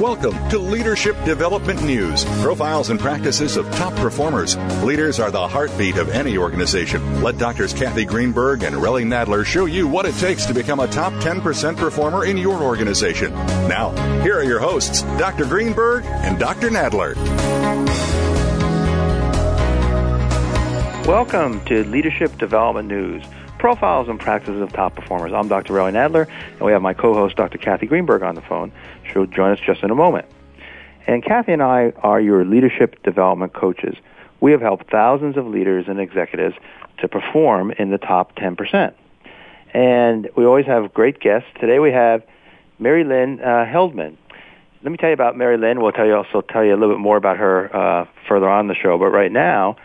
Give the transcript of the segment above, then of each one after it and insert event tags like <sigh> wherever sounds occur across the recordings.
Welcome to Leadership Development News profiles and practices of top performers. Leaders are the heartbeat of any organization. Let Doctors Kathy Greenberg and Relly Nadler show you what it takes to become a top 10% performer in your organization. Now, here are your hosts, Dr. Greenberg and Dr. Nadler. Welcome to Leadership Development News profiles and practices of top performers. I'm Dr. Relly Nadler, and we have my co-host, Dr. Kathy Greenberg, on the phone. She'll join us just in a moment. And Kathy and I are your leadership development coaches. We have helped thousands of leaders and executives to perform in the top 10%. And we always have great guests. Today we have Mary Lynn uh, Heldman. Let me tell you about Mary Lynn. We'll tell you also tell you a little bit more about her uh, further on the show. But right now,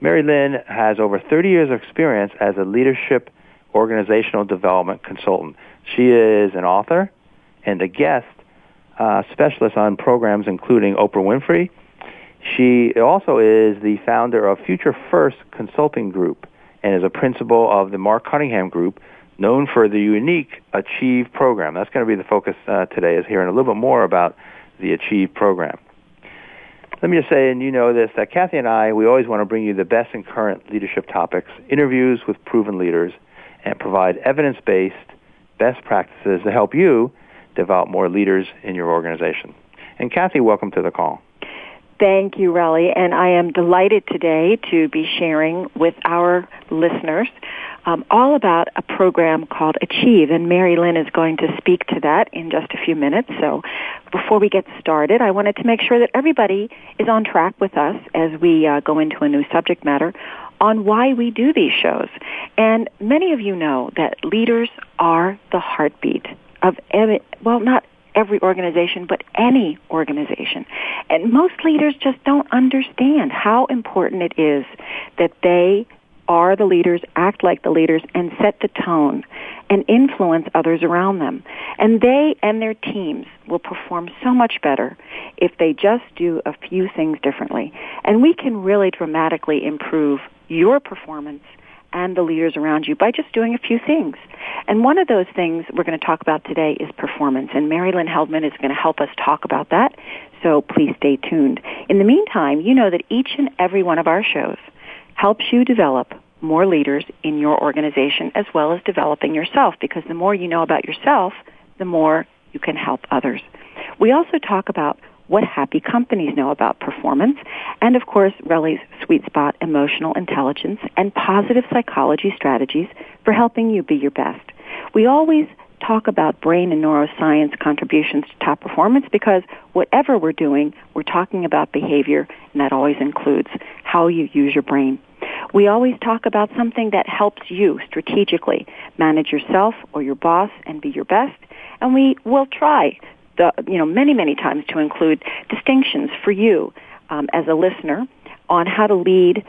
Mary Lynn has over 30 years of experience as a leadership organizational development consultant. She is an author and a guest uh, specialist on programs including Oprah Winfrey. She also is the founder of Future First Consulting Group and is a principal of the Mark Cunningham Group, known for the unique Achieve program. That's going to be the focus uh, today, is hearing a little bit more about the Achieve program. Let me just say, and you know this, that Kathy and I, we always want to bring you the best and current leadership topics, interviews with proven leaders, and provide evidence-based best practices to help you develop more leaders in your organization. And Kathy, welcome to the call. Thank you, Relly, and I am delighted today to be sharing with our listeners um, all about a program called Achieve, and Mary Lynn is going to speak to that in just a few minutes. So before we get started, I wanted to make sure that everybody is on track with us as we uh, go into a new subject matter on why we do these shows. And many of you know that leaders are the heartbeat of, well, not every organization, but any organization. And most leaders just don't understand how important it is that they are the leaders, act like the leaders, and set the tone and influence others around them. And they and their teams will perform so much better if they just do a few things differently. And we can really dramatically improve your performance and the leaders around you by just doing a few things. And one of those things we're going to talk about today is performance. And Mary Lynn Heldman is going to help us talk about that. So please stay tuned. In the meantime, you know that each and every one of our shows helps you develop more leaders in your organization as well as developing yourself because the more you know about yourself, the more you can help others. We also talk about what happy companies know about performance, and of course, Relly's sweet spot, emotional intelligence, and positive psychology strategies for helping you be your best. We always talk about brain and neuroscience contributions to top performance because whatever we're doing, we're talking about behavior, and that always includes how you use your brain. We always talk about something that helps you strategically manage yourself or your boss and be your best, and we will try the, you know, many, many times to include distinctions for you um, as a listener on how to lead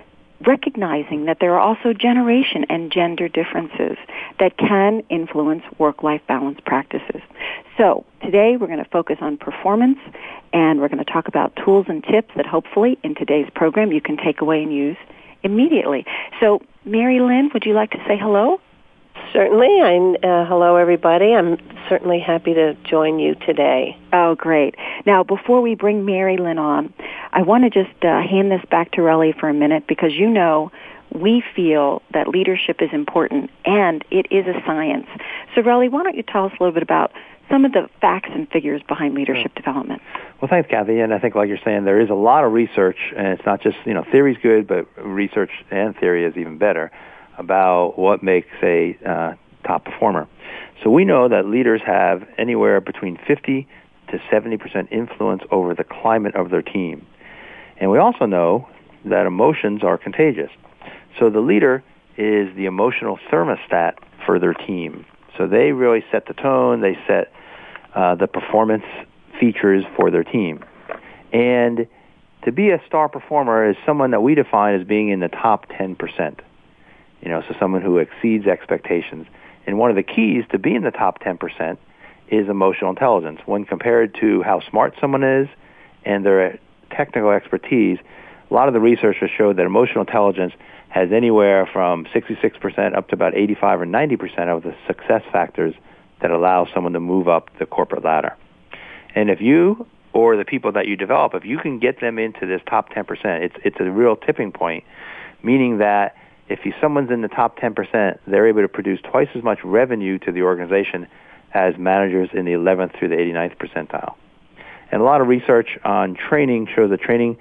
recognizing that there are also generation and gender differences that can influence work-life balance practices. So today we're going to focus on performance and we're going to talk about tools and tips that hopefully in today's program you can take away and use immediately. So Mary Lynn, would you like to say hello? Certainly. I'm, uh, hello, everybody. I'm certainly happy to join you today. Oh, great. Now, before we bring Mary Lynn on, I want to just uh, hand this back to Relly for a minute because you know we feel that leadership is important and it is a science. So, Relly, why don't you tell us a little bit about some of the facts and figures behind leadership development? Well, thanks, Kathy. And I think, like you're saying, there is a lot of research, and it's not just you know theory's good, but research and theory is even better about what makes a uh, top performer. So we know that leaders have anywhere between 50 to 70% influence over the climate of their team. And we also know that emotions are contagious. So the leader is the emotional thermostat for their team. So they really set the tone. They set uh, the performance features for their team. And to be a star performer is someone that we define as being in the top 10%. You know, so someone who exceeds expectations. And one of the keys to being in the top 10% is emotional intelligence. When compared to how smart someone is and their technical expertise, a lot of the research has showed that emotional intelligence has anywhere from 66% up to about 85 or 90% of the success factors that allow someone to move up the corporate ladder. And if you or the people that you develop, if you can get them into this top 10%, it's, it's a real tipping point, meaning that if someone's in the top 10%, they're able to produce twice as much revenue to the organization as managers in the 11th through the 89th percentile. And a lot of research on training shows that training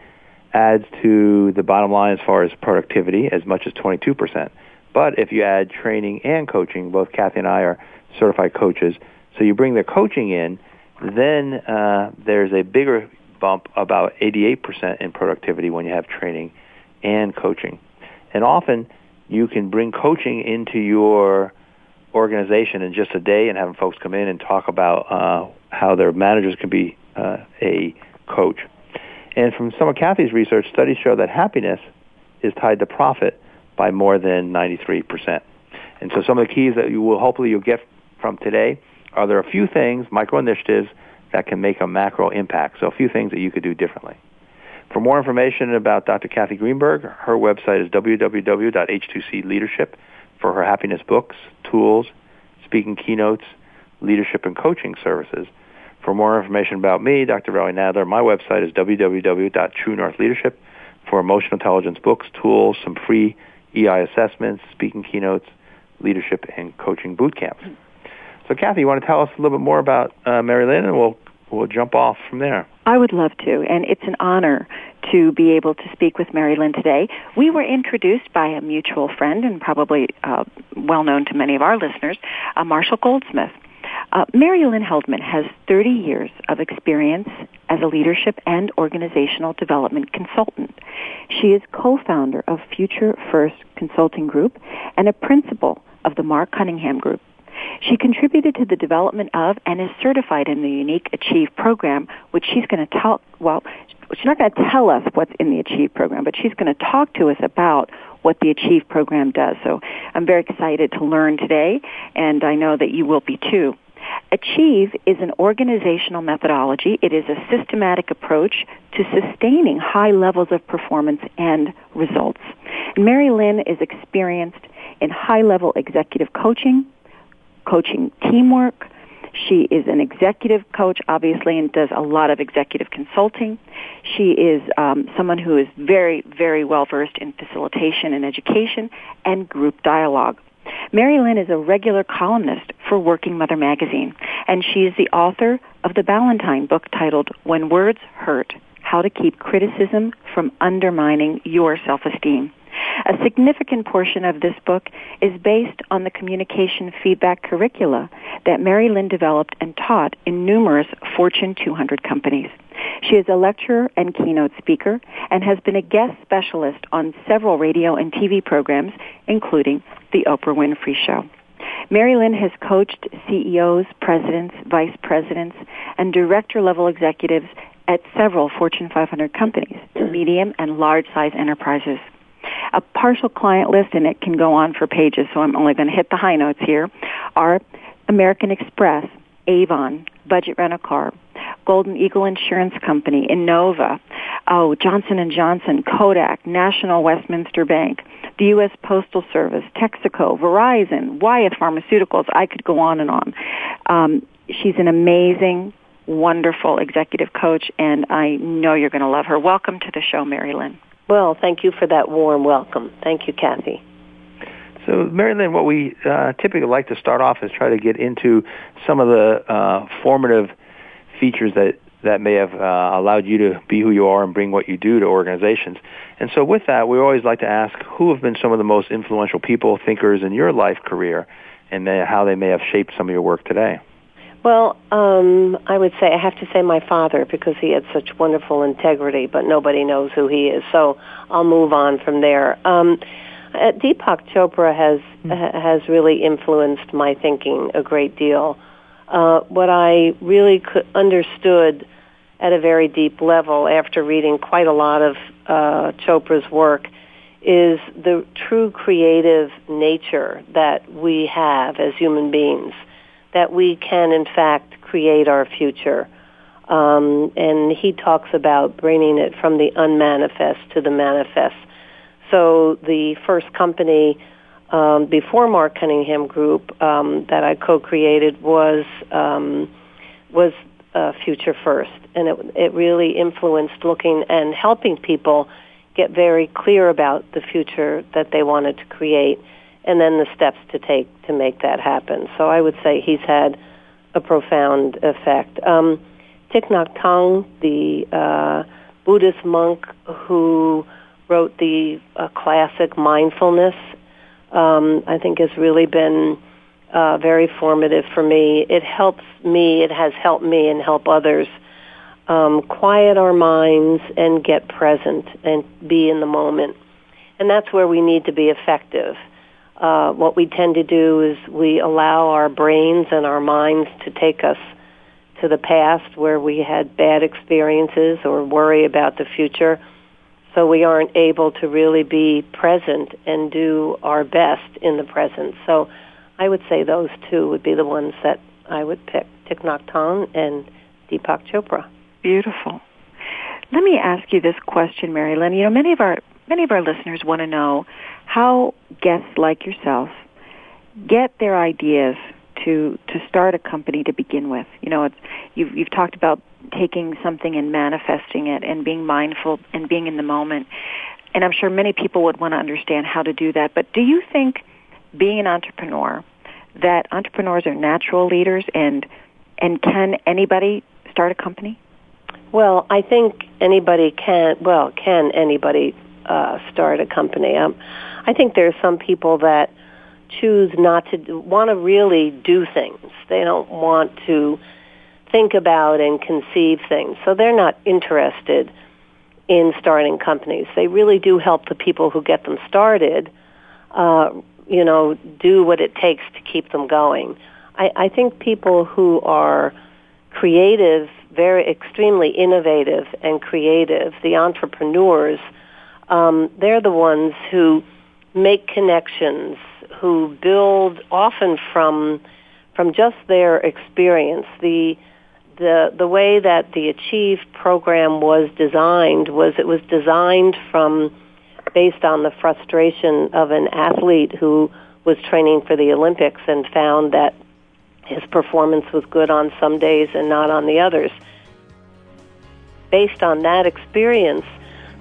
adds to the bottom line as far as productivity as much as 22%. But if you add training and coaching, both Kathy and I are certified coaches, so you bring the coaching in, then uh, there's a bigger bump, about 88% in productivity when you have training and coaching. And often you can bring coaching into your organization in just a day and having folks come in and talk about uh, how their managers can be uh, a coach. And from some of Kathy's research, studies show that happiness is tied to profit by more than 93%. And so some of the keys that you will hopefully you'll get from today are there are a few things, micro initiatives, that can make a macro impact. So a few things that you could do differently. For more information about Dr. Kathy Greenberg, her website is www.h2cleadership for her happiness books, tools, speaking keynotes, leadership and coaching services. For more information about me, Dr. Relly Nadler, my website is www.truenorthleadership for emotional intelligence books, tools, some free EI assessments, speaking keynotes, leadership, and coaching boot camps. So, Kathy, you want to tell us a little bit more about uh, Mary Lynn, and we'll we'll jump off from there. I would love to, and it's an honor to be able to speak with Mary Lynn today. We were introduced by a mutual friend and probably uh, well known to many of our listeners, uh, Marshall Goldsmith. Uh, Mary Lynn Heldman has 30 years of experience as a leadership and organizational development consultant. She is co-founder of Future First Consulting Group and a principal of the Mark Cunningham Group. She contributed to the development of and is certified in the Unique Achieve program, which she's going to talk, well, she's not going to tell us what's in the Achieve program, but she's going to talk to us about what the Achieve program does. So I'm very excited to learn today, and I know that you will be too. Achieve is an organizational methodology. It is a systematic approach to sustaining high levels of performance and results. Mary Lynn is experienced in high level executive coaching, coaching teamwork. She is an executive coach, obviously, and does a lot of executive consulting. She is um, someone who is very, very well versed in facilitation and education and group dialogue. Mary Lynn is a regular columnist for Working Mother magazine, and she is the author of the Ballantine book titled When Words Hurt, How to Keep Criticism from Undermining Your Self-Esteem. A significant portion of this book is based on the communication feedback curricula that Mary Lynn developed and taught in numerous Fortune 200 companies. She is a lecturer and keynote speaker and has been a guest specialist on several radio and TV programs, including The Oprah Winfrey Show. Mary Lynn has coached CEOs, presidents, vice presidents, and director level executives at several Fortune 500 companies, medium and large size enterprises. A partial client list, and it can go on for pages, so I'm only going to hit the high notes here, are American Express, Avon, Budget Rent a Car, Golden Eagle Insurance Company, Innova, oh, Johnson Johnson, Kodak, National Westminster Bank, the U.S. Postal Service, Texaco, Verizon, Wyeth Pharmaceuticals. I could go on and on. Um, she's an amazing, wonderful executive coach, and I know you're going to love her. Welcome to the show, Mary Lynn. Well, thank you for that warm welcome. Thank you, Kathy. So, Mary Lynn, what we uh, typically like to start off is try to get into some of the uh, formative features that that may have uh, allowed you to be who you are and bring what you do to organizations. And so, with that, we always like to ask who have been some of the most influential people, thinkers in your life career, and how they may have shaped some of your work today. Well, um, I would say I have to say my father because he had such wonderful integrity, but nobody knows who he is. So I'll move on from there. Um, Uh, Deepak Chopra has mm-hmm. has really influenced my thinking a great deal. Uh, what I really could, understood at a very deep level after reading quite a lot of uh, Chopra's work is the true creative nature that we have as human beings, that we can in fact create our future. Um, and he talks about bringing it from the unmanifest to the manifest. So the first company um, before Mark Cunningham Group um, that I co-created was um, was uh, Future First, and it, it really influenced looking and helping people get very clear about the future that they wanted to create, and then the steps to take to make that happen. So I would say he's had a profound effect. Um, Thich Nhat Hanh, the uh, Buddhist monk who wrote the uh, classic Mindfulness, um, I think has really been uh, very formative for me. It helps me, it has helped me and help others um, quiet our minds and get present and be in the moment. And that's where we need to be effective. Uh, what we tend to do is we allow our brains and our minds to take us to the past where we had bad experiences or worry about the future so we aren't able to really be present and do our best in the present. So I would say those two would be the ones that I would pick, Thich Nhat Hanh and Deepak Chopra. Beautiful. Let me ask you this question, Mary Lynn. You know, many of our many of our listeners want to know how guests like yourself get their ideas to to start a company to begin with. You know, it's, you've you've talked about taking something and manifesting it and being mindful and being in the moment. And I'm sure many people would want to understand how to do that. But do you think being an entrepreneur that entrepreneurs are natural leaders and and can anybody start a company? Well, I think anybody can. Well, can anybody uh, start a company? Um, I think there are some people that choose not to want to really do things. They don't want to think about and conceive things. So they're not interested in starting companies. They really do help the people who get them started, uh, you know, do what it takes to keep them going. I, I think people who are creative, very extremely innovative and creative, the entrepreneurs, um, they're the ones who make connections, who build often from from just their experience. The the the way that the Achieve program was designed was it was designed from based on the frustration of an athlete who was training for the Olympics and found that his performance was good on some days and not on the others. Based on that experience,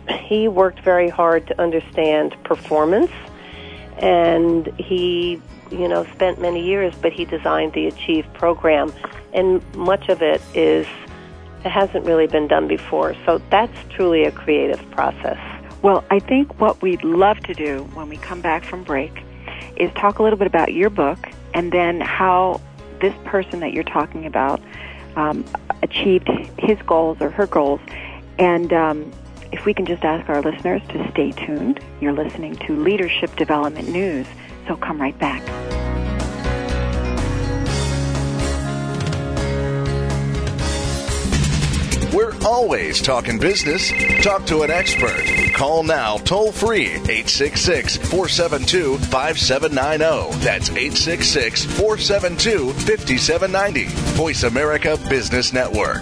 he worked very hard to understand performance and he you know spent many years but he designed the achieve program and much of it is it hasn't really been done before. So that's truly a creative process. Well i think what we'd love to do when we come back from break is talk a little bit about your book and then how this person that you're talking about um, achieved his goals or her goals. And um, if we can just ask our listeners to stay tuned, you're listening to Leadership Development News, so come right back. We're always talking business. Talk to an expert. Call now toll free 866 472 5790. That's 866 472 5790. Voice America Business Network.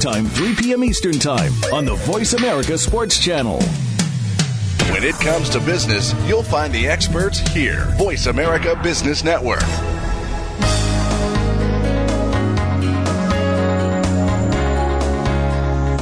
Time, 3 p.m. Eastern Time on the Voice America Sports Channel. When it comes to business, you'll find the experts here. Voice America Business Network.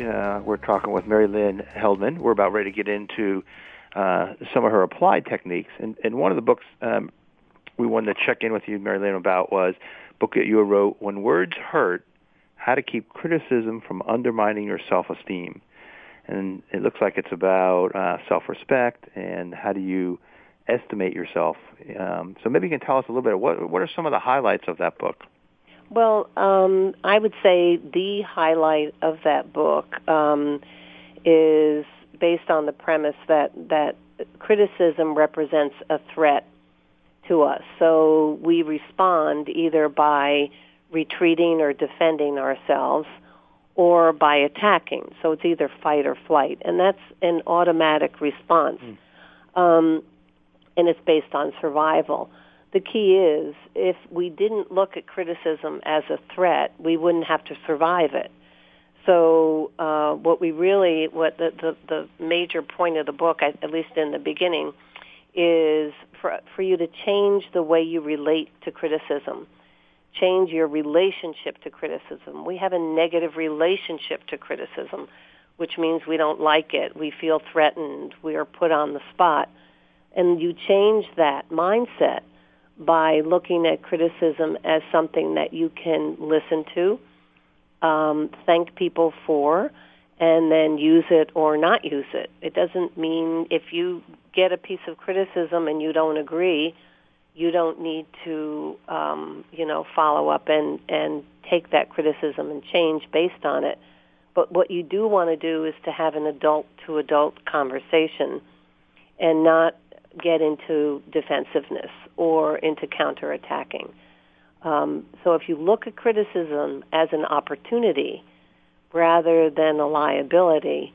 uh, we're talking with Mary Lynn Heldman. We're about ready to get into uh, some of her applied techniques. And, and one of the books um, we wanted to check in with you, Mary Lynn, about was book that you wrote, When Words Hurt, How to Keep Criticism from Undermining Your Self-Esteem. And it looks like it's about uh, self-respect and how do you estimate yourself. Um, so maybe you can tell us a little bit, what, what are some of the highlights of that book? Well, um, I would say the highlight of that book um, is based on the premise that that criticism represents a threat to us. So we respond either by retreating or defending ourselves or by attacking. So it's either fight or flight, and that's an automatic response. Mm. Um, and it's based on survival the key is if we didn't look at criticism as a threat, we wouldn't have to survive it. So uh, what we really, what the, the, the major point of the book, at least in the beginning, is for, for you to change the way you relate to criticism. Change your relationship to criticism. We have a negative relationship to criticism, which means we don't like it. We feel threatened. We are put on the spot. And you change that mindset by looking at criticism as something that you can listen to, um, thank people for, and then use it or not use it. It doesn't mean if you get a piece of criticism and you don't agree, you don't need to, um, you know, follow up and and take that criticism and change based on it. But what you do want to do is to have an adult to adult conversation and not get into defensiveness or into counterattacking. Um, so if you look at criticism as an opportunity rather than a liability,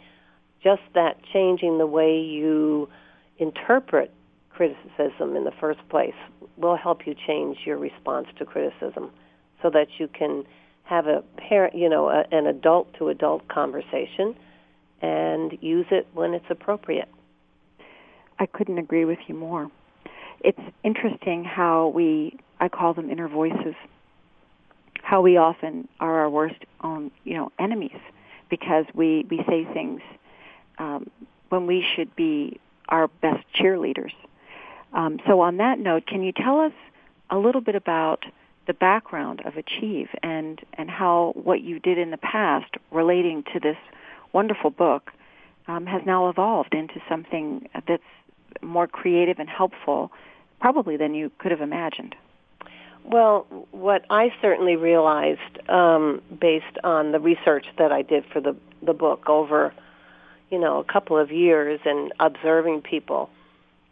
just that changing the way you interpret criticism in the first place will help you change your response to criticism so that you can have a parent, you know, a, an adult to adult conversation and use it when it's appropriate. I couldn't agree with you more. It's interesting how we, I call them inner voices, how we often are our worst own, you know, enemies because we, we say things um, when we should be our best cheerleaders. Um, so on that note, can you tell us a little bit about the background of Achieve and, and how what you did in the past relating to this wonderful book um, has now evolved into something that's more creative and helpful, probably than you could have imagined. Well, what I certainly realized, um, based on the research that I did for the the book over, you know, a couple of years and observing people,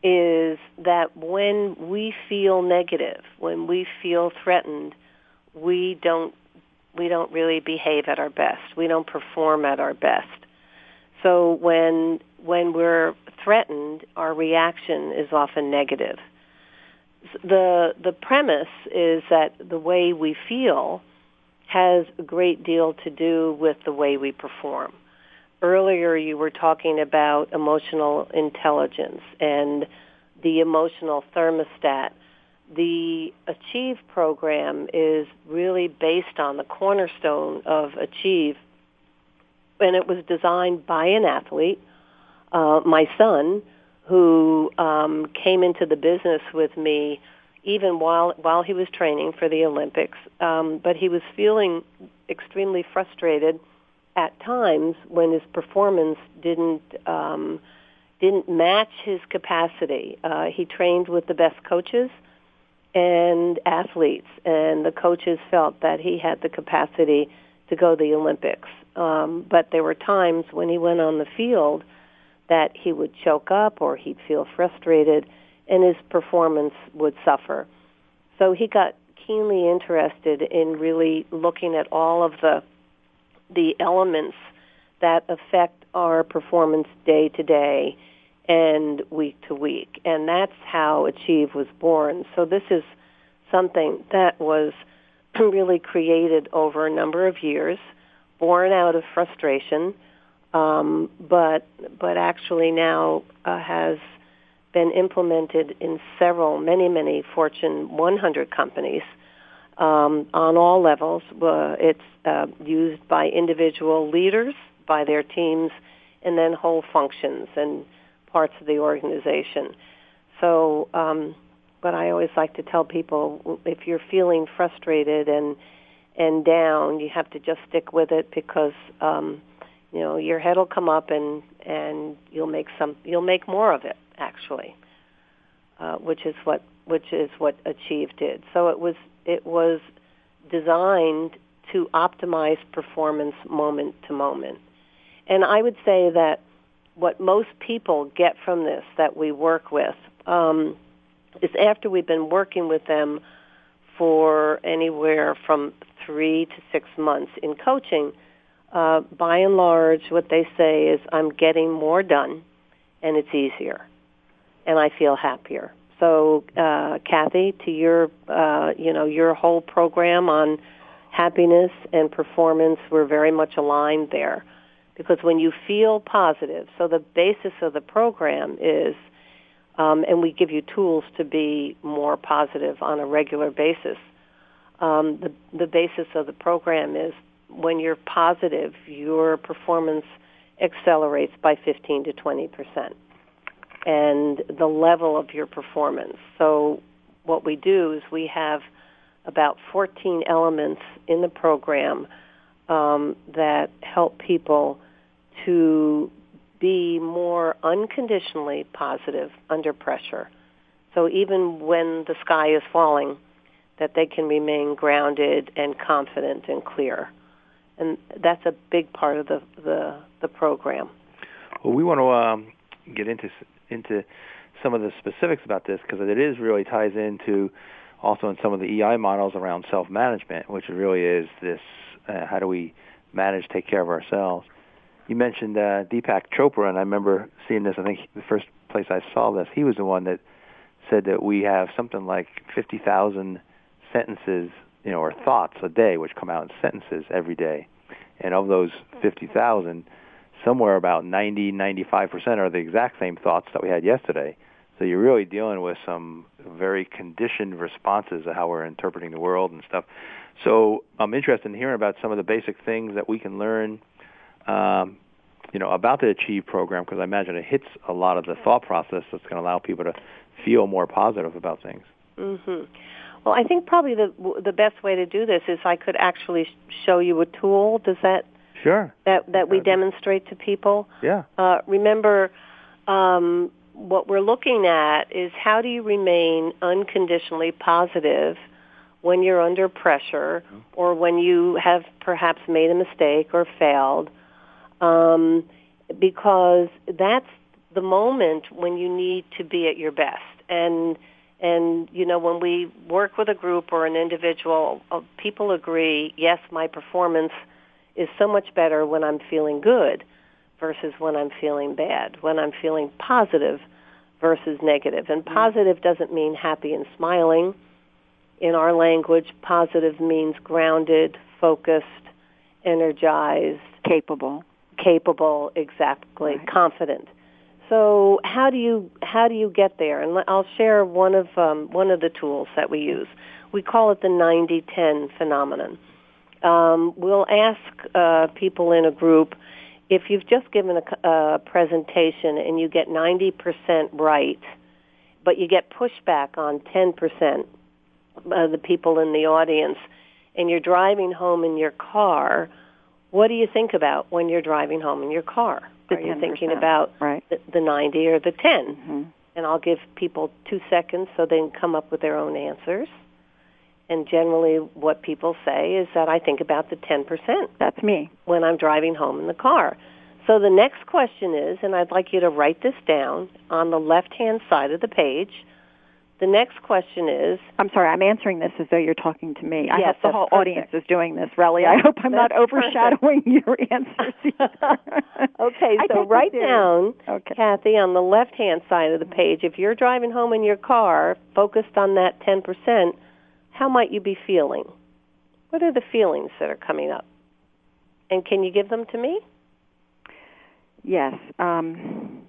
is that when we feel negative, when we feel threatened, we don't we don't really behave at our best. We don't perform at our best. So when when we're threatened, our reaction is often negative. The the premise is that the way we feel has a great deal to do with the way we perform. Earlier, you were talking about emotional intelligence and the emotional thermostat. The Achieve program is really based on the cornerstone of Achieve, and it was designed by an athlete, uh, my son, who um, came into the business with me even while while he was training for the Olympics. Um, but he was feeling extremely frustrated at times when his performance didn't um, didn't match his capacity. Uh, he trained with the best coaches and athletes, and the coaches felt that he had the capacity to go to the Olympics. Um, but there were times when he went on the field that he would choke up or he'd feel frustrated and his performance would suffer. So he got keenly interested in really looking at all of the the elements that affect our performance day to day and week to week. And that's how Achieve was born. So this is something that was <clears throat> really created over a number of years, born out of frustration, um, but but actually now uh, has been implemented in several, many, many Fortune 100 companies um, on all levels. Uh, it's uh, used by individual leaders, by their teams, and then whole functions and parts of the organization. So, um, but I always like to tell people if you're feeling frustrated and and down, you have to just stick with it because um, you know your head will come up and and you'll make some you'll make more of it actually, uh, which is what which is what Achieve did. So it was it was designed to optimize performance moment to moment, and I would say that what most people get from this that we work with um, is after we've been working with them for anywhere from three to six months in coaching. Uh, by and large, what they say is, I'm getting more done and it's easier and I feel happier. So, uh, Kathy, to your, uh, you know, your whole program on happiness and performance, we're very much aligned there. Because when you feel positive, so the basis of the program is, um, and we give you tools to be more positive on a regular basis. Um, the the basis of the program is when you're positive, your performance accelerates by 15 to 20 percent and the level of your performance. So what we do is we have about 14 elements in the program um, that help people to be more unconditionally positive under pressure. So even when the sky is falling, that they can remain grounded and confident and clear. And that's a big part of the, the, the program. Well, we want to um, get into into some of the specifics about this because it is really ties into also in some of the EI models around self-management, which really is this: uh, how do we manage, take care of ourselves? You mentioned uh, Deepak Chopra, and I remember seeing this. I think the first place I saw this, he was the one that said that we have something like 50,000 sentences, you know, or thoughts a day, which come out in sentences every day. And of those 50,000, somewhere about 90, 95% are the exact same thoughts that we had yesterday. So you're really dealing with some very conditioned responses of how we're interpreting the world and stuff. So I'm interested in hearing about some of the basic things that we can learn, um, you know, about the Achieve program because I imagine it hits a lot of the thought process that's going to allow people to feel more positive about things. Mm-hmm. Well, I think probably the the best way to do this is I could actually show you a tool. Does that Sure. That that we demonstrate to people. Yeah. Uh, remember, um, what we're looking at is how do you remain unconditionally positive when you're under pressure mm-hmm. or when you have perhaps made a mistake or failed, um, because that's the moment when you need to be at your best. And and you know when we work with a group or an individual, uh, people agree. Yes, my performance is so much better when I'm feeling good versus when I'm feeling bad, when I'm feeling positive versus negative. And mm-hmm. positive doesn't mean happy and smiling. In our language, positive means grounded, focused, energized, capable, capable, exactly, Right. confident. So how do you how do you get there? And I'll share one of um, one of the tools that we use. We call it the 90-10 phenomenon. Um, we'll ask uh, people in a group if you've just given a presentation and you get 90% right, but you get pushback on 10% of the people in the audience, and you're driving home in your car, what do you think about when you're driving home in your car? Are you thinking about right? the, the 90 or the 10? hmm And I'll give people two seconds so they can come up with their own answers. And generally, what people say is that I think about the 10% That's me. when I'm driving home in the car. So the next question is, and I'd like you to write this down on the left hand side of the page. The next question is, I'm sorry, I'm answering this as though you're talking to me. I Yes, hope the whole perfect. audience is doing this, Relly. I hope I'm not that's perfect. overshadowing <laughs> your answers. <laughs> okay, <laughs> so write down, Okay. Kathy, on the left hand side of the page, if you're driving home in your car, focused on that 10%, how might you be feeling? What are the feelings that are coming up? And can you give them to me? Yes. Um,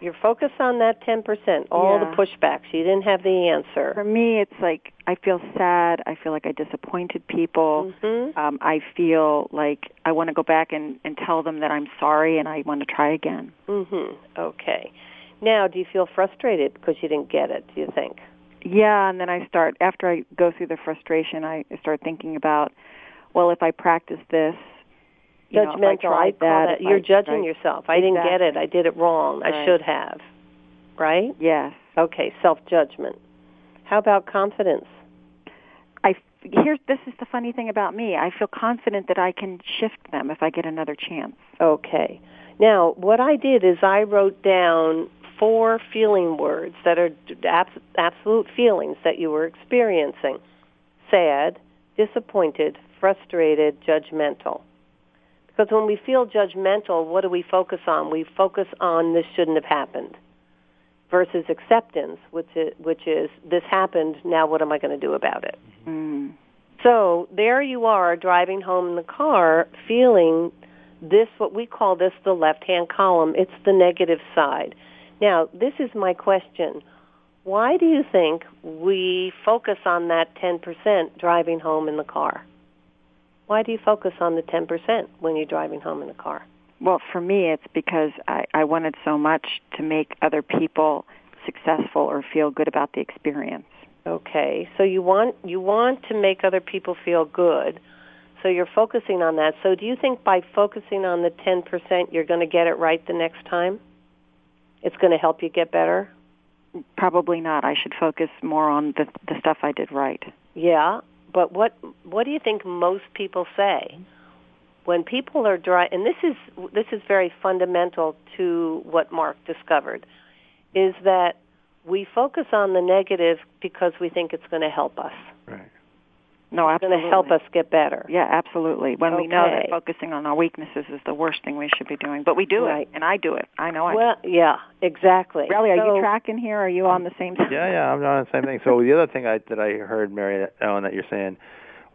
You're focused on that 10%, all Yeah. the pushbacks. You didn't have the answer. for me, it's like I feel sad. I feel like I disappointed people. hmm Um, I feel like I want to go back and, and tell them that I'm sorry and I want to try again. Mm-hmm. Okay. Now, do you feel frustrated because you didn't get it, do you think? Yeah, and then I start after I go through the frustration, I start thinking about, well, if I practice this, you know, I Judgmental. tried I call that, if you're I- judging right. yourself. I didn't get it. I did it wrong. I should have. Right? Yes. Okay, self-judgment. How about confidence? I here's this is the funny thing about me. I feel confident that I can shift them if I get another chance. Okay. Now, what I did is I wrote down four feeling words that are d- abs- absolute feelings that you were experiencing. Sad, disappointed, frustrated, judgmental. Because when we feel judgmental, what do we focus on? We focus on this shouldn't have happened versus acceptance, which is, which is this happened, now what am I going to do about it? Mm. So there you are driving home in the car feeling this, what we call this the left-hand column. It's the negative side. Now, this is my question. Why do you think we focus on that 10% driving home in the car? Why do you focus on the 10% when you're driving home in the car? Well, for me, it's because I, I wanted so much to make other people successful or feel good about the experience. Okay, so you want you want to make other people feel good. So you're focusing on that. So do you think by focusing on the 10% you're going to get it right the next time? It's going to help you get better? Probably not. I should focus more on the the stuff I did right. Yeah, but what what do you think most people say? When people are dry and this is this is very fundamental to what Mark discovered is that we focus on the negative because we think it's going to help us. Right. No, It's absolutely. going to help us get better. Yeah, absolutely. When we know that focusing on our weaknesses is the worst thing we should be doing, but we do Right. it, and I do it. I know I Well, yeah, exactly. do. Relly, are you tracking here? Are you on the same? Yeah, yeah, I'm on the same thing. So the other thing I, that I heard, Mary Ellen, that you're saying,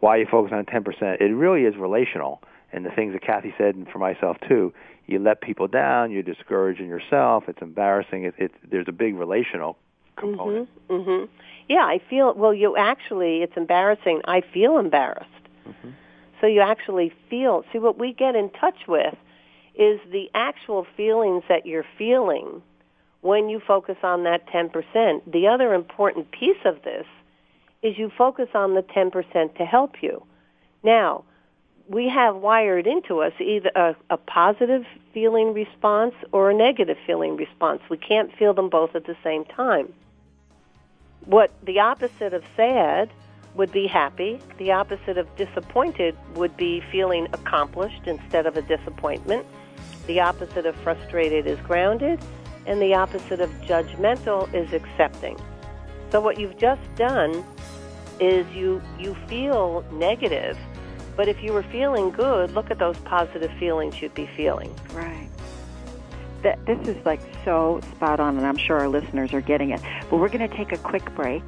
why you focus on 10%, it really is relational. And the things that Kathy said, and for myself too, you let people down, you're discouraging yourself, it's embarrassing. It, it, there's a big relational component. Mhm. Mhm. Yeah, I feel well you actually it's embarrassing. I feel embarrassed. Mm-hmm. So you actually feel see what we get in touch with is the actual feelings that you're feeling when you focus on that 10%. The other important piece of this is you focus on the 10% to help you. Now, we have wired into us either a, a positive feeling response or a negative feeling response. We can't feel them both at the same time. What the opposite of sad would be happy. The opposite of disappointed would be feeling accomplished instead of a disappointment. The opposite of frustrated is grounded, and the opposite of judgmental is accepting. So what you've just done is you you feel negative, but if you were feeling good, look at those positive feelings you'd be feeling. Right. That, this is like so spot on, and I'm sure our listeners are getting it. But we're going to take a quick break.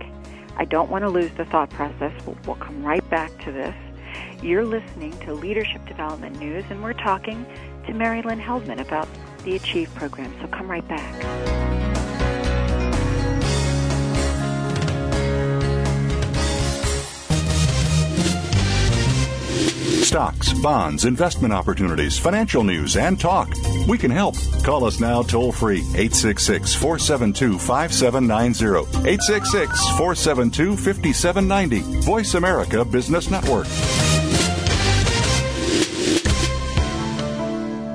I don't want to lose the thought process. We'll, we'll come right back to this. You're listening to Leadership Development News, and we're talking to Mary Lynn Heldman about the Achieve program. So come right back. Stocks, bonds, investment opportunities, financial news, and talk. We can help. Call us now toll free 866 472 5790. 866 472 5790. Voice America Business Network.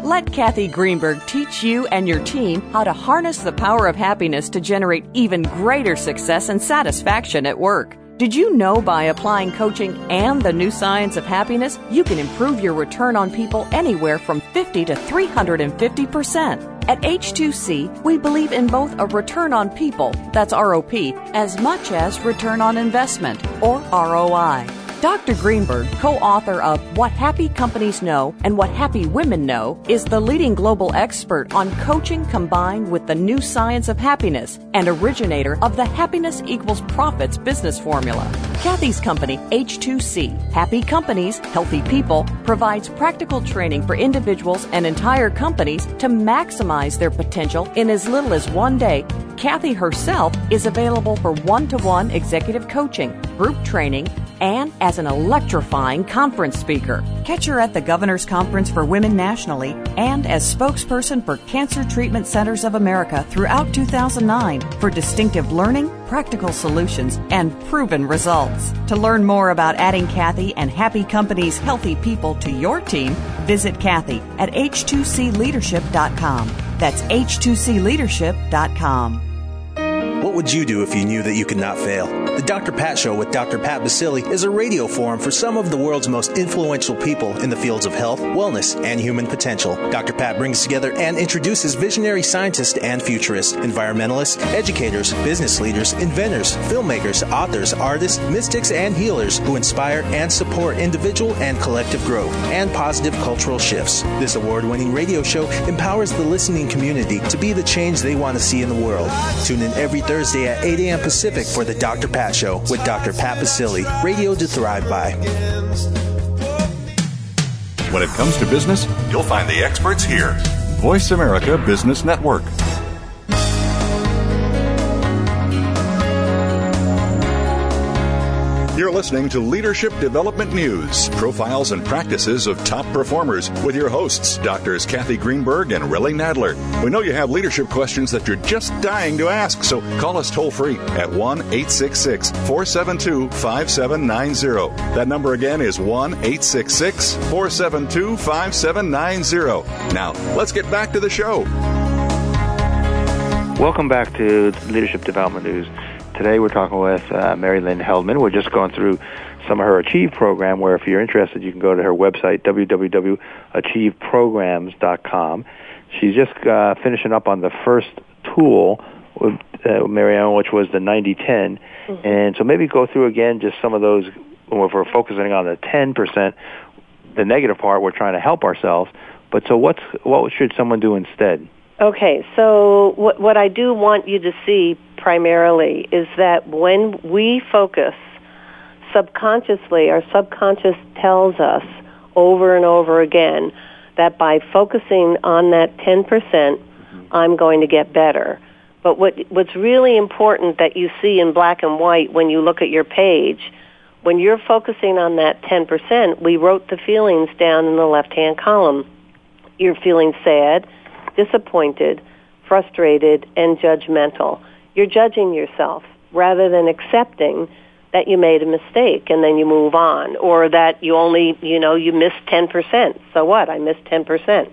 Let Kathy Greenberg teach you and your team how to harness the power of happiness to generate even greater success and satisfaction at work. Did you know by applying coaching and the new science of happiness, you can improve your return on people anywhere from 50 to 350%? At H2C, we believe in both a return on people, that's ROP, as much as return on investment, or ROI. Dr. Greenberg, co author of What Happy Companies Know and What Happy Women Know, is the leading global expert on coaching combined with the new science of happiness and originator of the Happiness Equals Profits business formula. Kathy's company, H2C, Happy Companies, Healthy People, provides practical training for individuals and entire companies to maximize their potential in as little as one day. Kathy herself is available for one to one executive coaching, group training, and as an electrifying conference speaker. Catch her at the Governor's Conference for Women nationally and as spokesperson for Cancer Treatment Centers of America throughout 2009 for distinctive learning, practical solutions, and proven results. To learn more about adding Kathy and Happy Company's healthy people to your team, visit Kathy at h2cleadership.com. That's h2cleadership.com. What would you do if you knew that you could not fail? The Dr. Pat Show with Dr. Pat Baccili is a radio forum for some of the world's most influential people in the fields of health, wellness, and human potential. Dr. Pat brings together and introduces visionary scientists and futurists, environmentalists, educators, business leaders, inventors, filmmakers, authors, artists, mystics, and healers who inspire and support individual and collective growth and positive cultural shifts. This award winning radio show empowers the listening community to be the change they want to see in the world. Tune in every Thursday Thursday at 8 a.m. Pacific for the Dr. Pat Show with Dr. Pat Baccili, radio to thrive by. When it comes to business, you'll find the experts here. Voice America Business Network. You're listening to Leadership Development News, profiles and practices of top performers with your hosts, Doctors Kathy Greenberg and Relly Nadler. We know you have leadership questions that you're just dying to ask, so call us toll free at 1 866 472 5790. That number again is 1 866 472 5790. Now, let's get back to the show. Welcome back to Leadership Development News. Today we're talking with uh, Mary Lynn Heldman. We're just going through some of her Achieve program, where if you're interested, you can go to her website, www.achieveprograms.com. She's just uh, finishing up on the first tool with uh, Marianne, which was the 90-10. Mm-hmm. And so maybe go through again just some of those, if we're focusing on the 10%, the negative part, we're trying to help ourselves. But so what's, what should someone do instead? Okay, so what, what I do want you to see primarily is that when we focus subconsciously, our subconscious tells us over and over again that by focusing on that 10%, mm-hmm. I'm going to get better. But what, what's really important that you see in black and white when you look at your page, when you're focusing on that 10%, we wrote the feelings down in the left-hand column. You're feeling sad, disappointed, frustrated, and judgmental. You're judging yourself rather than accepting that you made a mistake and then you move on or that you only, you know, you missed 10%. So what? I missed 10%.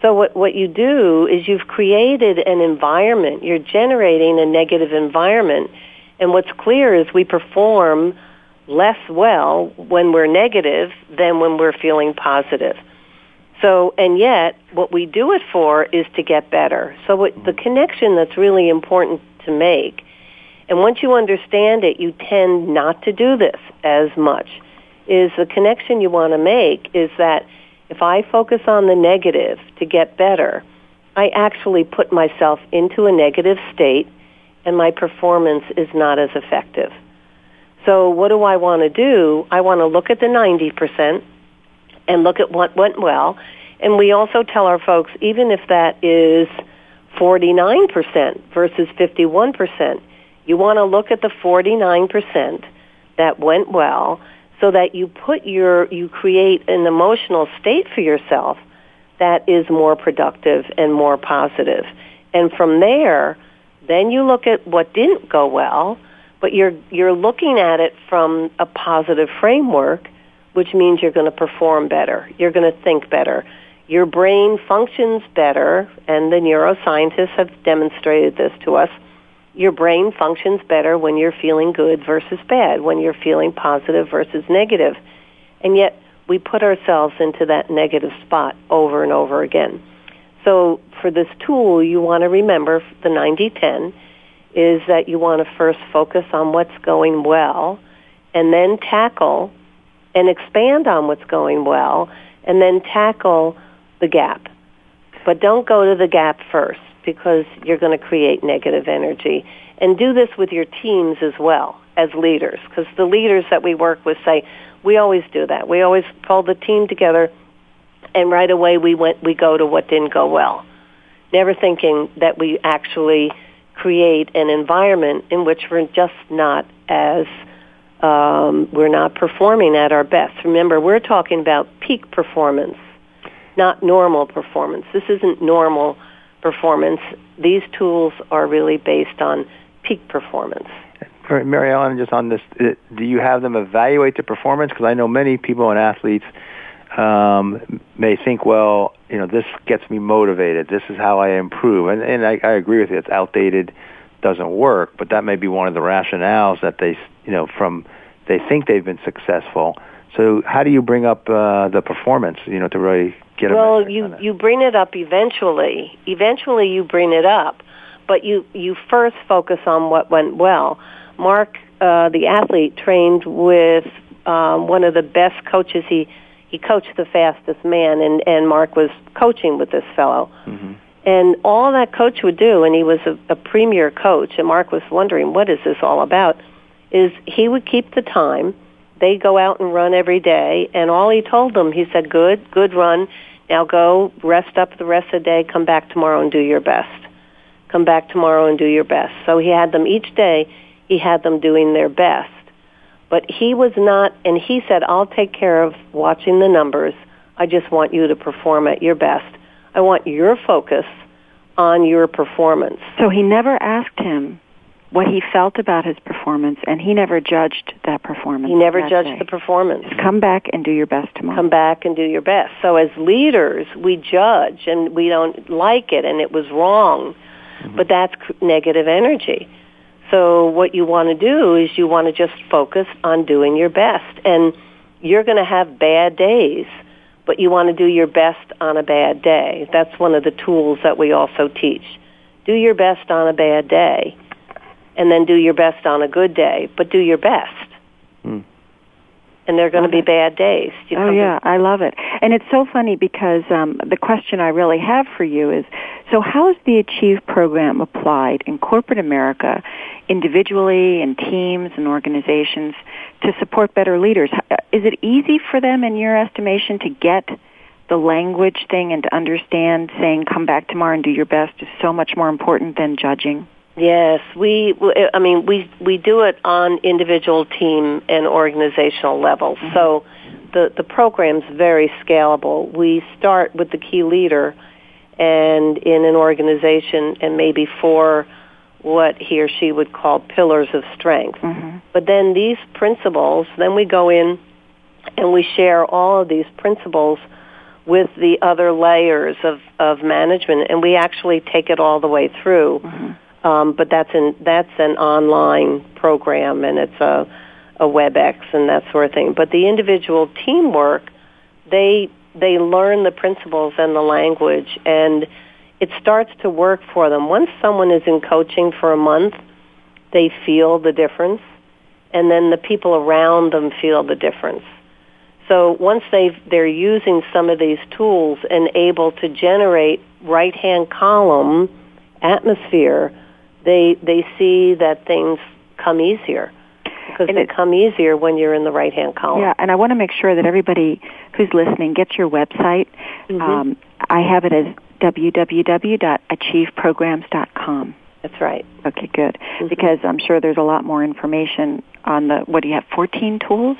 So what, what you do is you've created an environment. You're generating a negative environment. And what's clear is we perform less well when we're negative than when we're feeling positive. So, and yet, what we do it for is to get better. So what, the connection that's really important to make, and once you understand it, you tend not to do this as much, is the connection you want to make is that if I focus on the negative to get better, I actually put myself into a negative state and my performance is not as effective. So what do I want to do? I want to look at the 90% and look at what went well. And we also tell our folks, even if that is 49% versus 51%, you want to look at the 49% that went well so that you put your, you create an emotional state for yourself that is more productive and more positive. And from there, then you look at what didn't go well, but you're, you're looking at it from a positive framework, which means you're going to perform better. You're going to think better. Your brain functions better, and the neuroscientists have demonstrated this to us. Your brain functions better when you're feeling good versus bad, when you're feeling positive versus negative. And yet, we put ourselves into that negative spot over and over again. So for this tool, you want to remember the 90-10 is that you want to first focus on what's going well and then tackle and expand on what's going well and then tackle the gap. But don't go to the gap first because you're going to create negative energy. And do this with your teams as well as leaders because the leaders that we work with say, we always do that. We always call the team together and right away we went we go to what didn't go well never thinking that we actually create an environment in which we're just not as um, we're not performing at our best remember we're talking about peak performance not normal performance this isn't normal performance these tools are really based on peak performance Mary Ellen, just on this, do you have them evaluate the performance? Because I know many people and athletes um, may think, well, you know, this gets me motivated. This is how I improve, and and I, I agree with you. It's outdated, doesn't work. But that may be one of the rationales that they, you know, from they think they've been successful. So how do you bring up uh, the performance, you know, to really get? Well, you you bring it up eventually. Eventually, you bring it up, but you you first focus on what went well. Mark, uh, the athlete, trained with um, one of the best coaches he he coached the fastest man, and and Mark was coaching with this fellow. Mm-hmm. And all that coach would do, and he was a, a premier coach, and Mark was wondering, what is this all about? Is he would keep the time. They go out and run every day, and all he told them, he said, good, good run. Now go rest up the rest of the day. Come back tomorrow and do your best. Come back tomorrow and do your best. So he had them each day. He had them doing their best but he was not, and he said, I'll take care of watching the numbers. I just want you to perform at your best. I want your focus on your performance. So he never asked him what he felt about his performance, and he never judged that performance. He never judged day. the performance. Just come back and do your best tomorrow. Come back and do your best. So as leaders, we judge and we don't like it, and it was wrong, mm-hmm. but that's negative energy. So what you want to do is you want to just focus on doing your best. And you're going to have bad days, but you want to do your best on a bad day. That's one of the tools that we also teach. Do your best on a bad day, and then do your best on a good day, but do your best. Mm and they're going to be bad days. You oh yeah, I love it. And it's so funny because um, the question I really have for you is: so how is the Achieve program applied in corporate America, individually, in teams and organizations, to support better leaders? Is it easy for them, in your estimation, to get the language thing and to understand saying "come back tomorrow and do your best" is so much more important than judging? Yes, we. I mean, we we do it on individual, team, and organizational levels. Mm-hmm. So, the the program's very scalable. We start with the key leader, and in an organization, and maybe four what he or she would call pillars of strength. Mm-hmm. But then these principles, then we go in and we share all of these principles with the other layers of, of management, and we actually take it all the way through. Mm-hmm um, but that's an that's an online program and it's a a WebEx and that sort of thing. But the individual teamwork, they they learn the principles and the language, and it starts to work for them. Once someone is in coaching for a month, they feel the difference, and then the people around them feel the difference. So once they they're using some of these tools and able to generate right hand column atmosphere they they see that things come easier. because And they it- come easier when you're in the right hand column. Yeah, and I want to make sure that everybody who's listening gets your website. Mhm. Um, I have it as www.achieveprograms.com. That's right. Okay, good. Mm-hmm. Because I'm sure there's a lot more information on the what do you have? 14 tools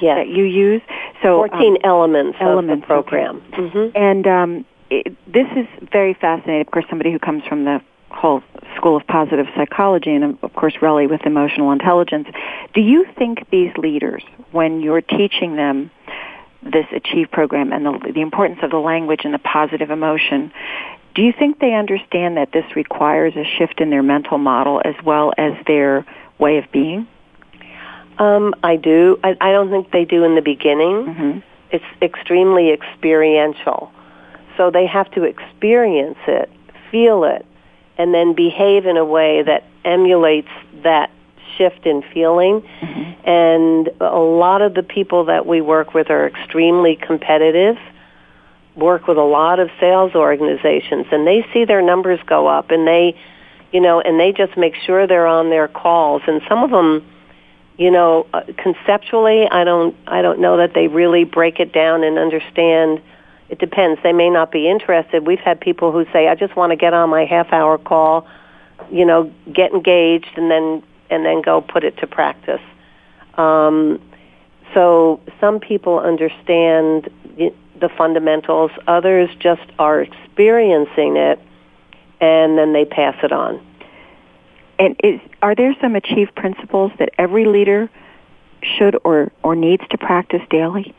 Yes. that you use. So um, 14 elements, elements, of the program. hmm And um, it, this is very fascinating. Of course, somebody who comes from the whole school of positive psychology, and of course, really with emotional intelligence. Do you think these leaders, when you're teaching them this Achieve program and the, the importance of the language and the positive emotion, do you think they understand that this requires a shift in their mental model as well as their way of being? Um, I do. I, I don't think they do in the beginning. Mm-hmm. It's extremely experiential. So they have to experience it, feel it, and then behave in a way that emulates that shift in feeling. And a lot of the people that we work with are extremely competitive, work with a lot of sales organizations, and they see their numbers go up and they, you know, and they just make sure they're on their calls. And some of them, you know, uh, conceptually, I don't, I don't know that they really break it down and understand. It depends. They may not be interested. We've had people who say, "I just want to get on my half-hour call, you know, get engaged, and then and then go put it to practice." Um, so some people understand the, fundamentals. Others just are experiencing it, and then they pass it on. And is, are there some achieved principles that every leader should or, or needs to practice daily?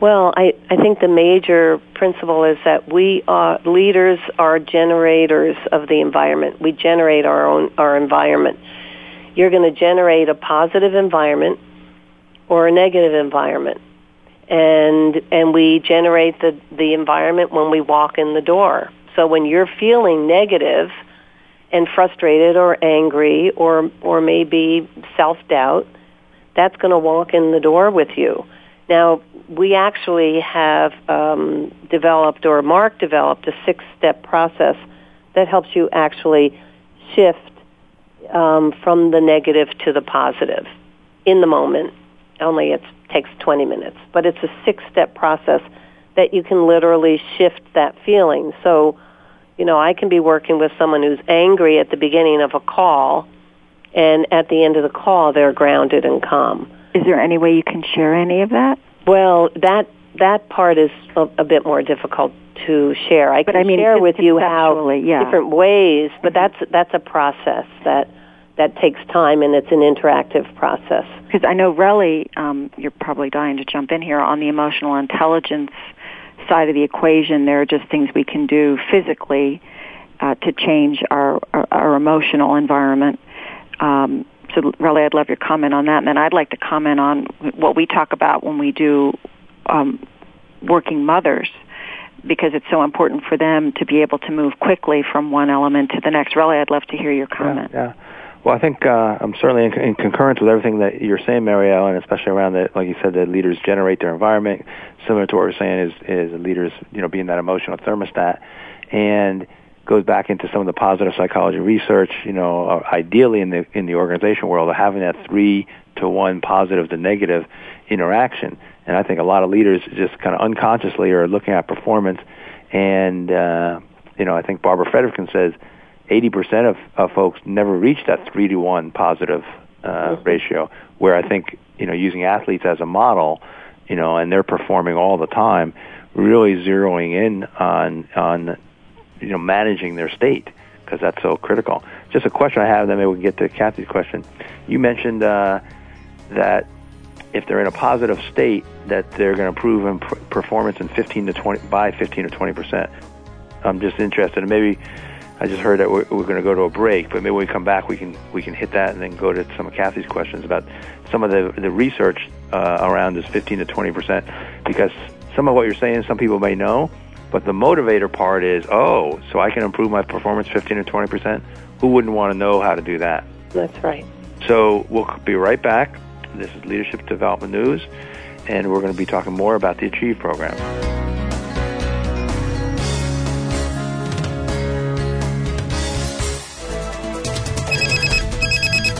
Well, I, I think the major principle is that we are leaders are generators of the environment. We generate our own our environment. You're going to generate a positive environment or a negative environment. And and we generate the the environment when we walk in the door. So when you're feeling negative and frustrated or angry or or maybe self-doubt, that's going to walk in the door with you. Now, we actually have um, developed, or Mark developed, a six-step process that helps you actually shift um, from the negative to the positive in the moment. Only it takes 20 minutes, but it's a six-step process that you can literally shift that feeling. So, you know, I can be working with someone who's angry at the beginning of a call, and at the end of the call, they're grounded and calm. Is there any way you can share any of that? Well, that that part is a, a bit more difficult to share. I But can I mean, share with you how yeah. different ways, but that's that's a process that that takes time and it's an interactive process. Because I know Relly, um, you're probably dying to jump in here on the emotional intelligence side of the equation. There are just things we can do physically uh, to change our, our our emotional environment. Um, so, Relly, I'd love your comment on that, and then I'd like to comment on what we talk about when we do um, working mothers. Because it's so important for them to be able to move quickly from one element to the next. Relly, I'd love to hear your comment. Yeah. Well, I think uh, I'm certainly in, in concurrence with everything that you're saying, Marielle, and especially around that, like you said, the leaders generate their environment. Similar to what we're saying is, is leaders, you know, being that emotional thermostat, and goes back into some of the positive psychology research. You know, ideally in the in the organization world, of having that three to one positive to negative interaction. And I think a lot of leaders just kind of unconsciously are looking at performance, and uh, you know, I think Barbara Fredrickson says 80% of, of folks never reach that 3 to 1 positive uh, ratio, where I think, you know, using athletes as a model, you know, and they're performing all the time, really zeroing in on, on you know, managing their state, because that's so critical. Just a question I have, then maybe we can get to Kathy's question. You mentioned uh, that if they're in a positive state, that they're going to improve in performance in 15 to 20, by 15 to 20%. I'm just interested, and maybe I just heard that we're, we're going to go to a break, but maybe when we come back, we can we can hit that and then go to some of Kathy's questions about some of the the research uh, around this 15 to 20 percent, because some of what you're saying, some people may know, but the motivator part is, oh, so I can improve my performance 15 to 20 percent. Who wouldn't want to know how to do that? That's right. So we'll be right back. This is Leadership Development News, and we're going to be talking more about the Achieve program.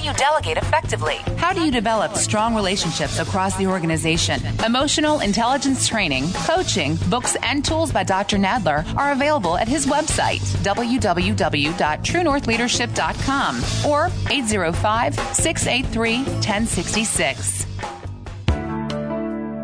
How do you delegate effectively? How do you develop strong relationships across the organization? Emotional intelligence training, coaching, books, and tools by Dr. Nadler are available at his website, www.truenorthleadership.com or 805 683 1066.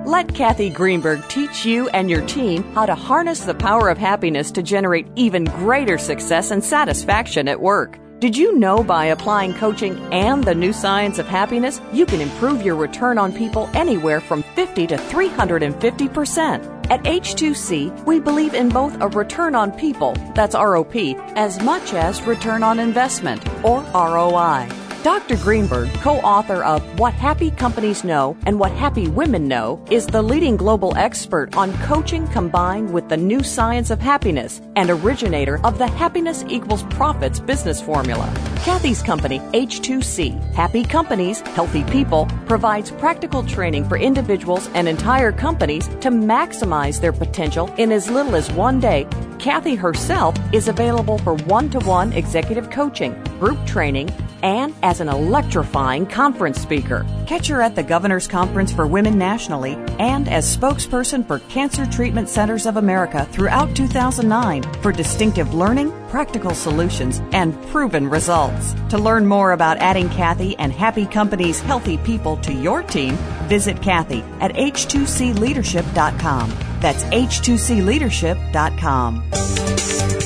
Let Kathy Greenberg teach you and your team how to harness the power of happiness to generate even greater success and satisfaction at work. Did you know by applying coaching and the new science of happiness, you can improve your return on people anywhere from 50 to 350%? At H2C, we believe in both a return on people, that's ROP, as much as return on investment, or ROI. Dr. Greenberg, co author of What Happy Companies Know and What Happy Women Know, is the leading global expert on coaching combined with the new science of happiness and originator of the Happiness Equals Profits business formula. Kathy's company, H2C, Happy Companies, Healthy People, provides practical training for individuals and entire companies to maximize their potential in as little as one day. Kathy herself is available for one to one executive coaching, group training, and as an electrifying conference speaker. Catch her at the Governor's Conference for Women nationally and as spokesperson for Cancer Treatment Centers of America throughout 2009 for distinctive learning, practical solutions, and proven results. To learn more about adding Kathy and Happy Companies Healthy People to your team, visit Kathy at h2cleadership.com. That's h2cleadership.com.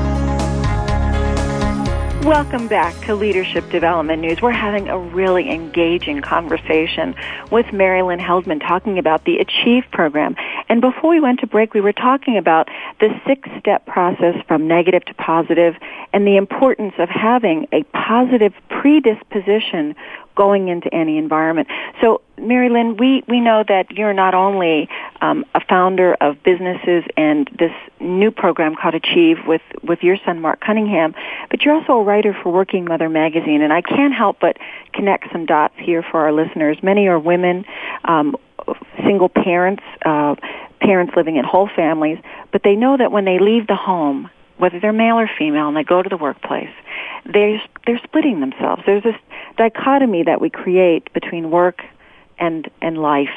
Welcome back to Leadership Development News. We're having a really engaging conversation with Marilyn Heldman talking about the Achieve program. And before we went to break, we were talking about the six step process from negative to positive and the importance of having a positive predisposition going into any environment. So, Mary Lynn, we, we know that you're not only um, a founder of businesses and this new program called Achieve with, with your son Mark Cunningham, but you're also a writer for Working Mother magazine. And I can't help but connect some dots here for our listeners. Many are women, um, single parents, uh, parents living in whole families, but they know that when they leave the home, whether they're male or female, and they go to the workplace, they're they're splitting themselves. There's this dichotomy that we create between work and and life,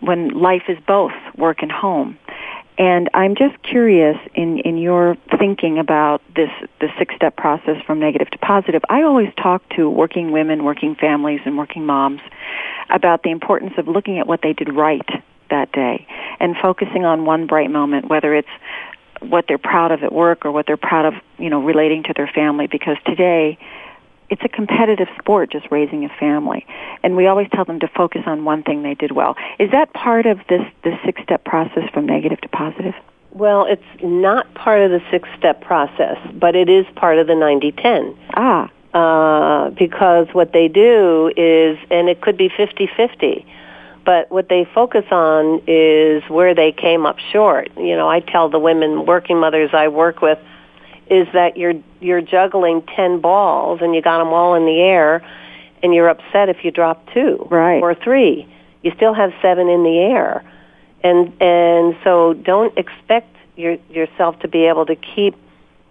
when life is both work and home. And I'm just curious in, in your thinking about this the six step process from negative to positive. I always talk to working women, working families, and working moms about the importance of looking at what they did right that day and focusing on one bright moment, whether it's what they're proud of at work or what they're proud of, you know, relating to their family because today it's a competitive sport just raising a family. And we always tell them to focus on one thing they did well. Is that part of this this six step process from negative to positive? Well it's not part of the six step process but it is part of the 90-10 ah. Uh, because what they do is and it could be 50-50 but what they focus on is where they came up short. You know, I tell the women working mothers I work with is that you're you're juggling 10 balls and you got them all in the air and you're upset if you drop two right. or three. you still have seven in the air. And, and so don't expect your, yourself to be able to keep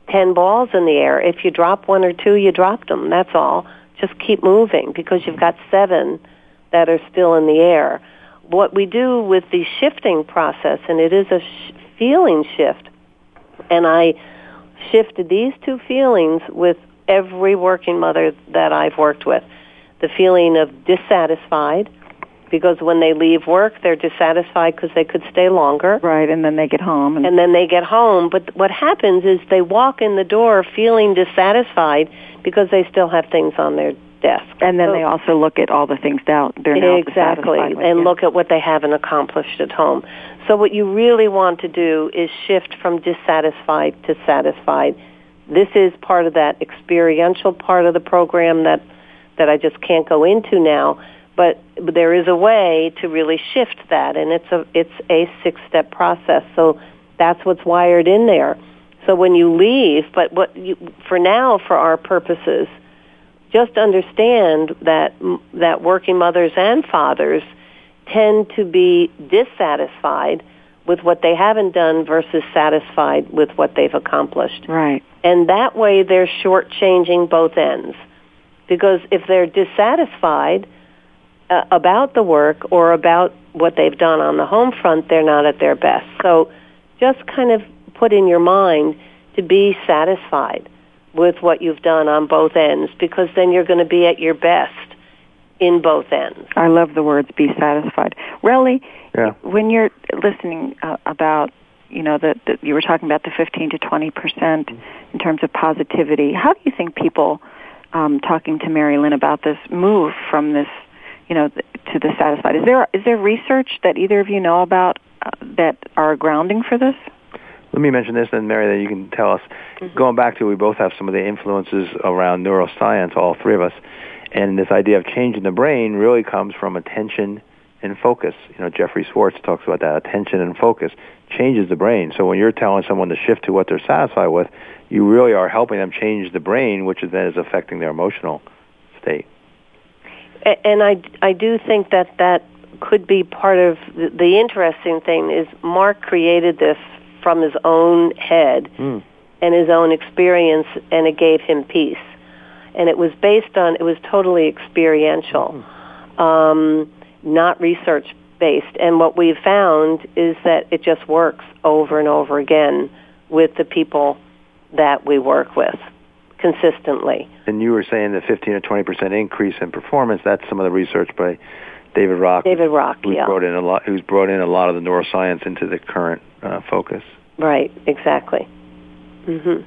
10 balls in the air. If you drop one or two, you dropped them. That's all. Just keep moving because you've got seven that are still in the air. What we do with the shifting process, and it is a sh- feeling shift, and I shifted these two feelings with every working mother that I've worked with. The feeling of dissatisfied, because when they leave work, they're dissatisfied because they could stay longer. Right, and then they get home. And, and then they get home. But what happens is they walk in the door feeling dissatisfied because they still have things on their desk. And then so, they also look at all the things down. They're now exactly, and you. look at what they haven't accomplished at home. So what you really want to do is shift from dissatisfied to satisfied. This is part of that experiential part of the program that that I just can't go into now but there is a way to really shift that and it's a it's a six step process so that's what's wired in there so when you leave but what you, for now for our purposes just understand that that working mothers and fathers tend to be dissatisfied with what they haven't done versus satisfied with what they've accomplished. Right. And that way they're shortchanging both ends. Because if they're dissatisfied, uh, about the work or about what they've done on the home front, they're not at their best. So just kind of put in your mind to be satisfied with what you've done on both ends because then you're going to be at your best in both ends. I love the words be satisfied. Really, yeah. when you're listening uh, about you know that you were talking about the 15 to 20 percent in terms of positivity. How do you think people um, talking to Mary Lynn about this move from this you know, to the satisfied. Is there is there research that either of you know about uh, that are grounding for this? Let me mention this, and Mary, that you can tell us. Mm-hmm. Going back to, we both have some of the influences around neuroscience, all three of us, and this idea of changing the brain really comes from attention and focus. You know, Jeffrey Schwartz talks about that. Attention and focus changes the brain. So when you're telling someone to shift to what they're satisfied with, you really are helping them change the brain, which then is affecting their emotional state and I, I do think that that could be part of the, the interesting thing is Mark created this from his own head mm. and his own experience, and it gave him peace. And it was based on it was totally experiential, mm. um, not research based. And what we've found is that it just works over and over again with the people that we work with consistently. And you were saying the 15 to 20 percent increase in performance. That's some of the research by David Rock. David Rock, who's yeah. Brought in a lot, who's brought in a lot of the neuroscience into the current uh, focus. Right. Exactly. hmm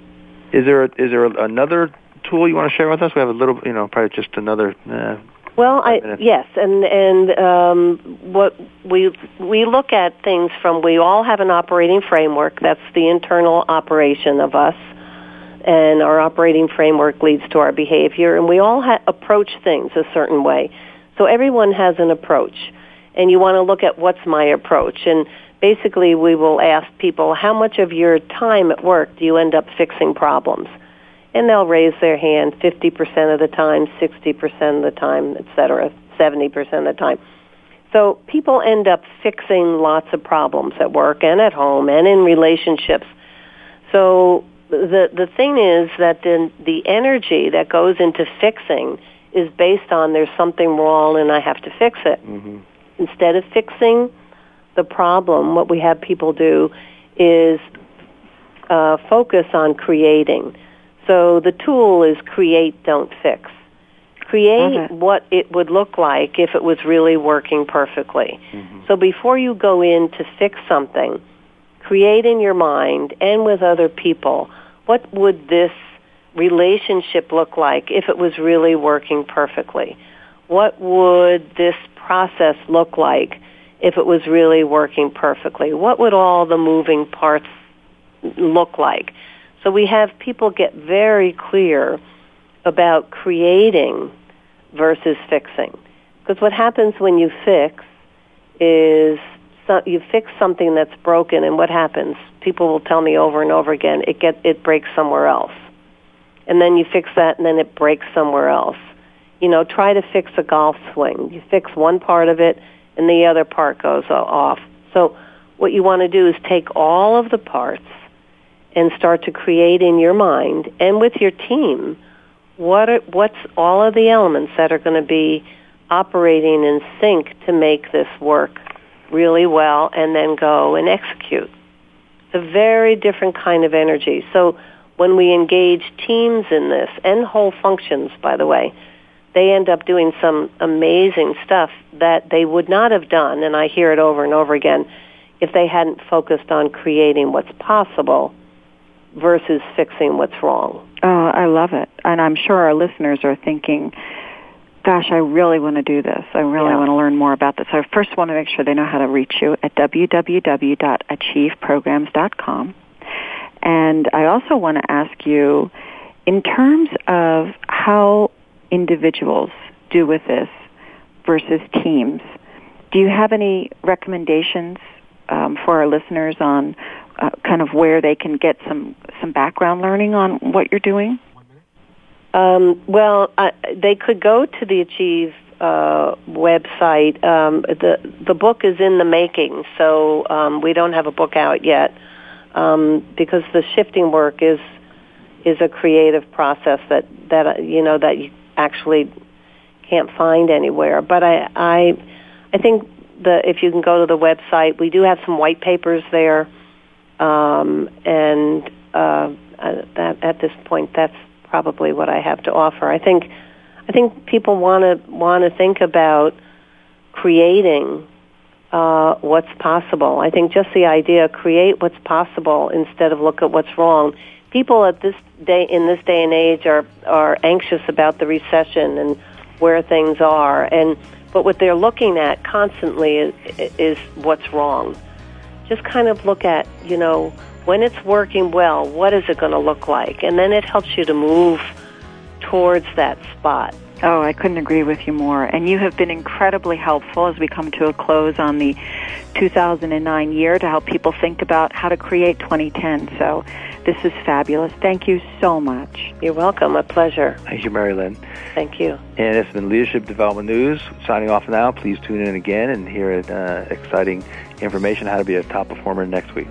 Is there is there another tool you want to share with us? We have a little, you know, probably just another. Uh, well, I, yes, and and um, what we we look at things from we all have an operating framework. That's the internal operation of us and our operating framework leads to our behavior, and we all ha- approach things a certain way. So everyone has an approach, and you want to look at what's my approach. And basically, we will ask people, how much of your time at work do you end up fixing problems? And they'll raise their hand 50% of the time, 60% of the time, et cetera, 70% of the time. So people end up fixing lots of problems at work and at home and in relationships. So the the thing is that the the energy that goes into fixing is based on there's something wrong and I have to fix it. Mm-hmm. Instead of fixing the problem, what we have people do is uh, focus on creating. So the tool is create, don't fix. Create what it would look like if it was really working perfectly. Mm-hmm. So before you go in to fix something, create in your mind and with other people what would this relationship look like if it was really working perfectly? What would this process look like if it was really working perfectly? What would all the moving parts look like? So we have people get very clear about creating versus fixing. Because what happens when you fix is so, you fix something that's broken, and what happens? People will tell me over and over again, it get it breaks somewhere else, and then you fix that, and then it breaks somewhere else. You know, try to fix a golf swing. You fix one part of it, and the other part goes off. So what you want to do is take all of the parts and start to create in your mind and with your team what are, what's all of the elements that are going to be operating in sync to make this work really well and then go and execute. It's a very different kind of energy. So when we engage teams in this and whole functions, by the way, they end up doing some amazing stuff that they would not have done, and I hear it over and over again, if they hadn't focused on creating what's possible versus fixing what's wrong. Oh, I love it. And I'm sure our listeners are thinking, gosh, I really want to do this. I really yeah. want to learn more about this. I first want to make sure they know how to reach you at www.achieveprograms.com. And I also want to ask you, in terms of how individuals do with this versus teams, do you have any recommendations um, for our listeners on uh, kind of where they can get some some background learning on what you're doing? Um, well, uh, they could go to the Achieve uh, website. Um, the the book is in the making, so um, we don't have a book out yet um, because the shifting work is is a creative process that that you know that you actually can't find anywhere. But I I I think the if you can go to the website, we do have some white papers there, um, and uh, that at this point that's probably what I have to offer. I think I think people want to want to think about creating uh, what's possible. I think just the idea create what's possible instead of look at what's wrong. People at this day in this day and age are are anxious about the recession and where things are and but what they're looking at constantly is, is what's wrong. Just kind of look at, you know, when it's working well, what is it going to look like? And then it helps you to move towards that spot. Oh, I couldn't agree with you more. And you have been incredibly helpful as we come to a close on the 2009 year to help people think about how to create 2010. So this is fabulous. Thank you so much. You're welcome. A pleasure. Thank you, Mary Lynn. Thank you. And it's been Leadership Development News. Signing off now. Please tune in again and hear uh, exciting information how to be a top performer next week.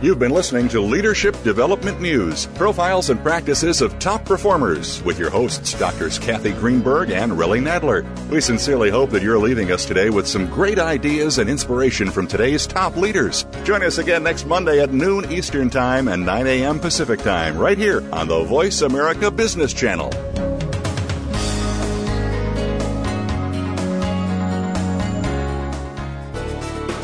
You've been listening to Leadership Development News, profiles and practices of top performers with your hosts, Doctors Kathy Greenberg and Relly Nadler. We sincerely hope that you're leaving us today with some great ideas and inspiration from today's top leaders. Join us again next Monday at noon Eastern Time and 9 a.m. Pacific Time, right here on the Voice America Business Channel.